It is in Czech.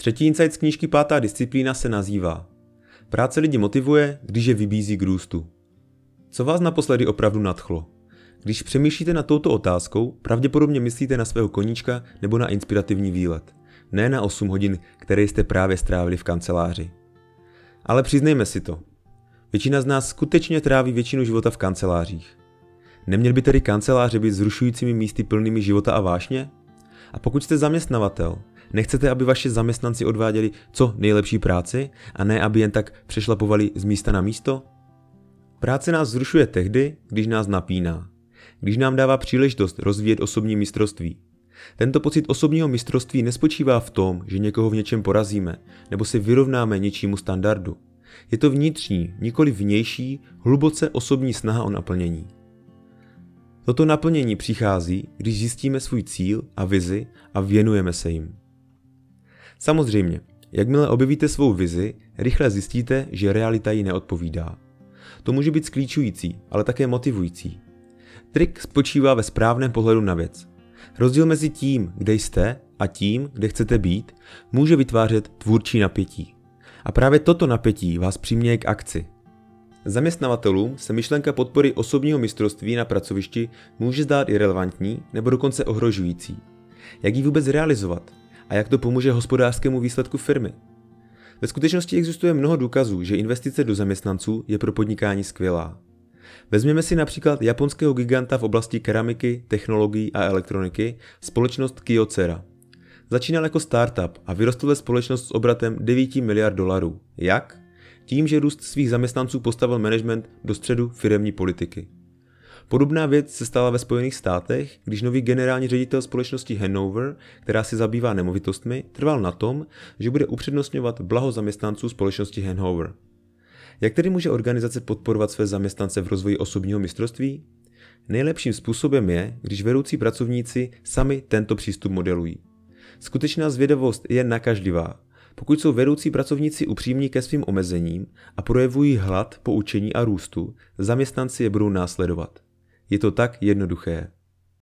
Třetí insight z knížky Pátá disciplína se nazývá Práce lidi motivuje, když je vybízí k růstu. Co vás naposledy opravdu nadchlo? Když přemýšlíte nad touto otázkou, pravděpodobně myslíte na svého koníčka nebo na inspirativní výlet. Ne na 8 hodin, které jste právě strávili v kanceláři. Ale přiznejme si to. Většina z nás skutečně tráví většinu života v kancelářích. Neměl by tedy kanceláře být zrušujícími místy plnými života a vášně? A pokud jste zaměstnavatel, nechcete, aby vaši zaměstnanci odváděli co nejlepší práci a ne aby jen tak přešlapovali z místa na místo? Práce nás zrušuje tehdy, když nás napíná. Když nám dává příležitost rozvíjet osobní mistrovství. Tento pocit osobního mistrovství nespočívá v tom, že někoho v něčem porazíme nebo se vyrovnáme něčímu standardu. Je to vnitřní, nikoli vnější, hluboce osobní snaha o naplnění. Toto naplnění přichází, když zjistíme svůj cíl a vizi a věnujeme se jim. Samozřejmě, jakmile objevíte svou vizi, rychle zjistíte, že realita ji neodpovídá. To může být sklíčující, ale také motivující. Trik spočívá ve správném pohledu na věc. Rozdíl mezi tím, kde jste a tím, kde chcete být, může vytvářet tvůrčí napětí. A právě toto napětí vás přiměje k akci. Zaměstnavatelům se myšlenka podpory osobního mistrovství na pracovišti může zdát irrelevantní nebo dokonce ohrožující. Jak ji vůbec realizovat? A jak to pomůže hospodářskému výsledku firmy? Ve skutečnosti existuje mnoho důkazů, že investice do zaměstnanců je pro podnikání skvělá. Vezměme si například japonského giganta v oblasti keramiky, technologií a elektroniky, společnost Kyocera. Začínal jako startup a vyrostl ve společnost s obratem 9 miliard dolarů. Jak? Tím, že růst svých zaměstnanců postavil management do středu firemní politiky. Podobná věc se stala ve Spojených státech, když nový generální ředitel společnosti Hanover, která se zabývá nemovitostmi, trval na tom, že bude upřednostňovat blaho zaměstnanců společnosti Hanover. Jak tedy může organizace podporovat své zaměstnance v rozvoji osobního mistrovství? Nejlepším způsobem je, když vedoucí pracovníci sami tento přístup modelují. Skutečná zvědavost je nakažlivá. Pokud jsou vedoucí pracovníci upřímní ke svým omezením a projevují hlad po učení a růstu, zaměstnanci je budou následovat. Je to tak jednoduché.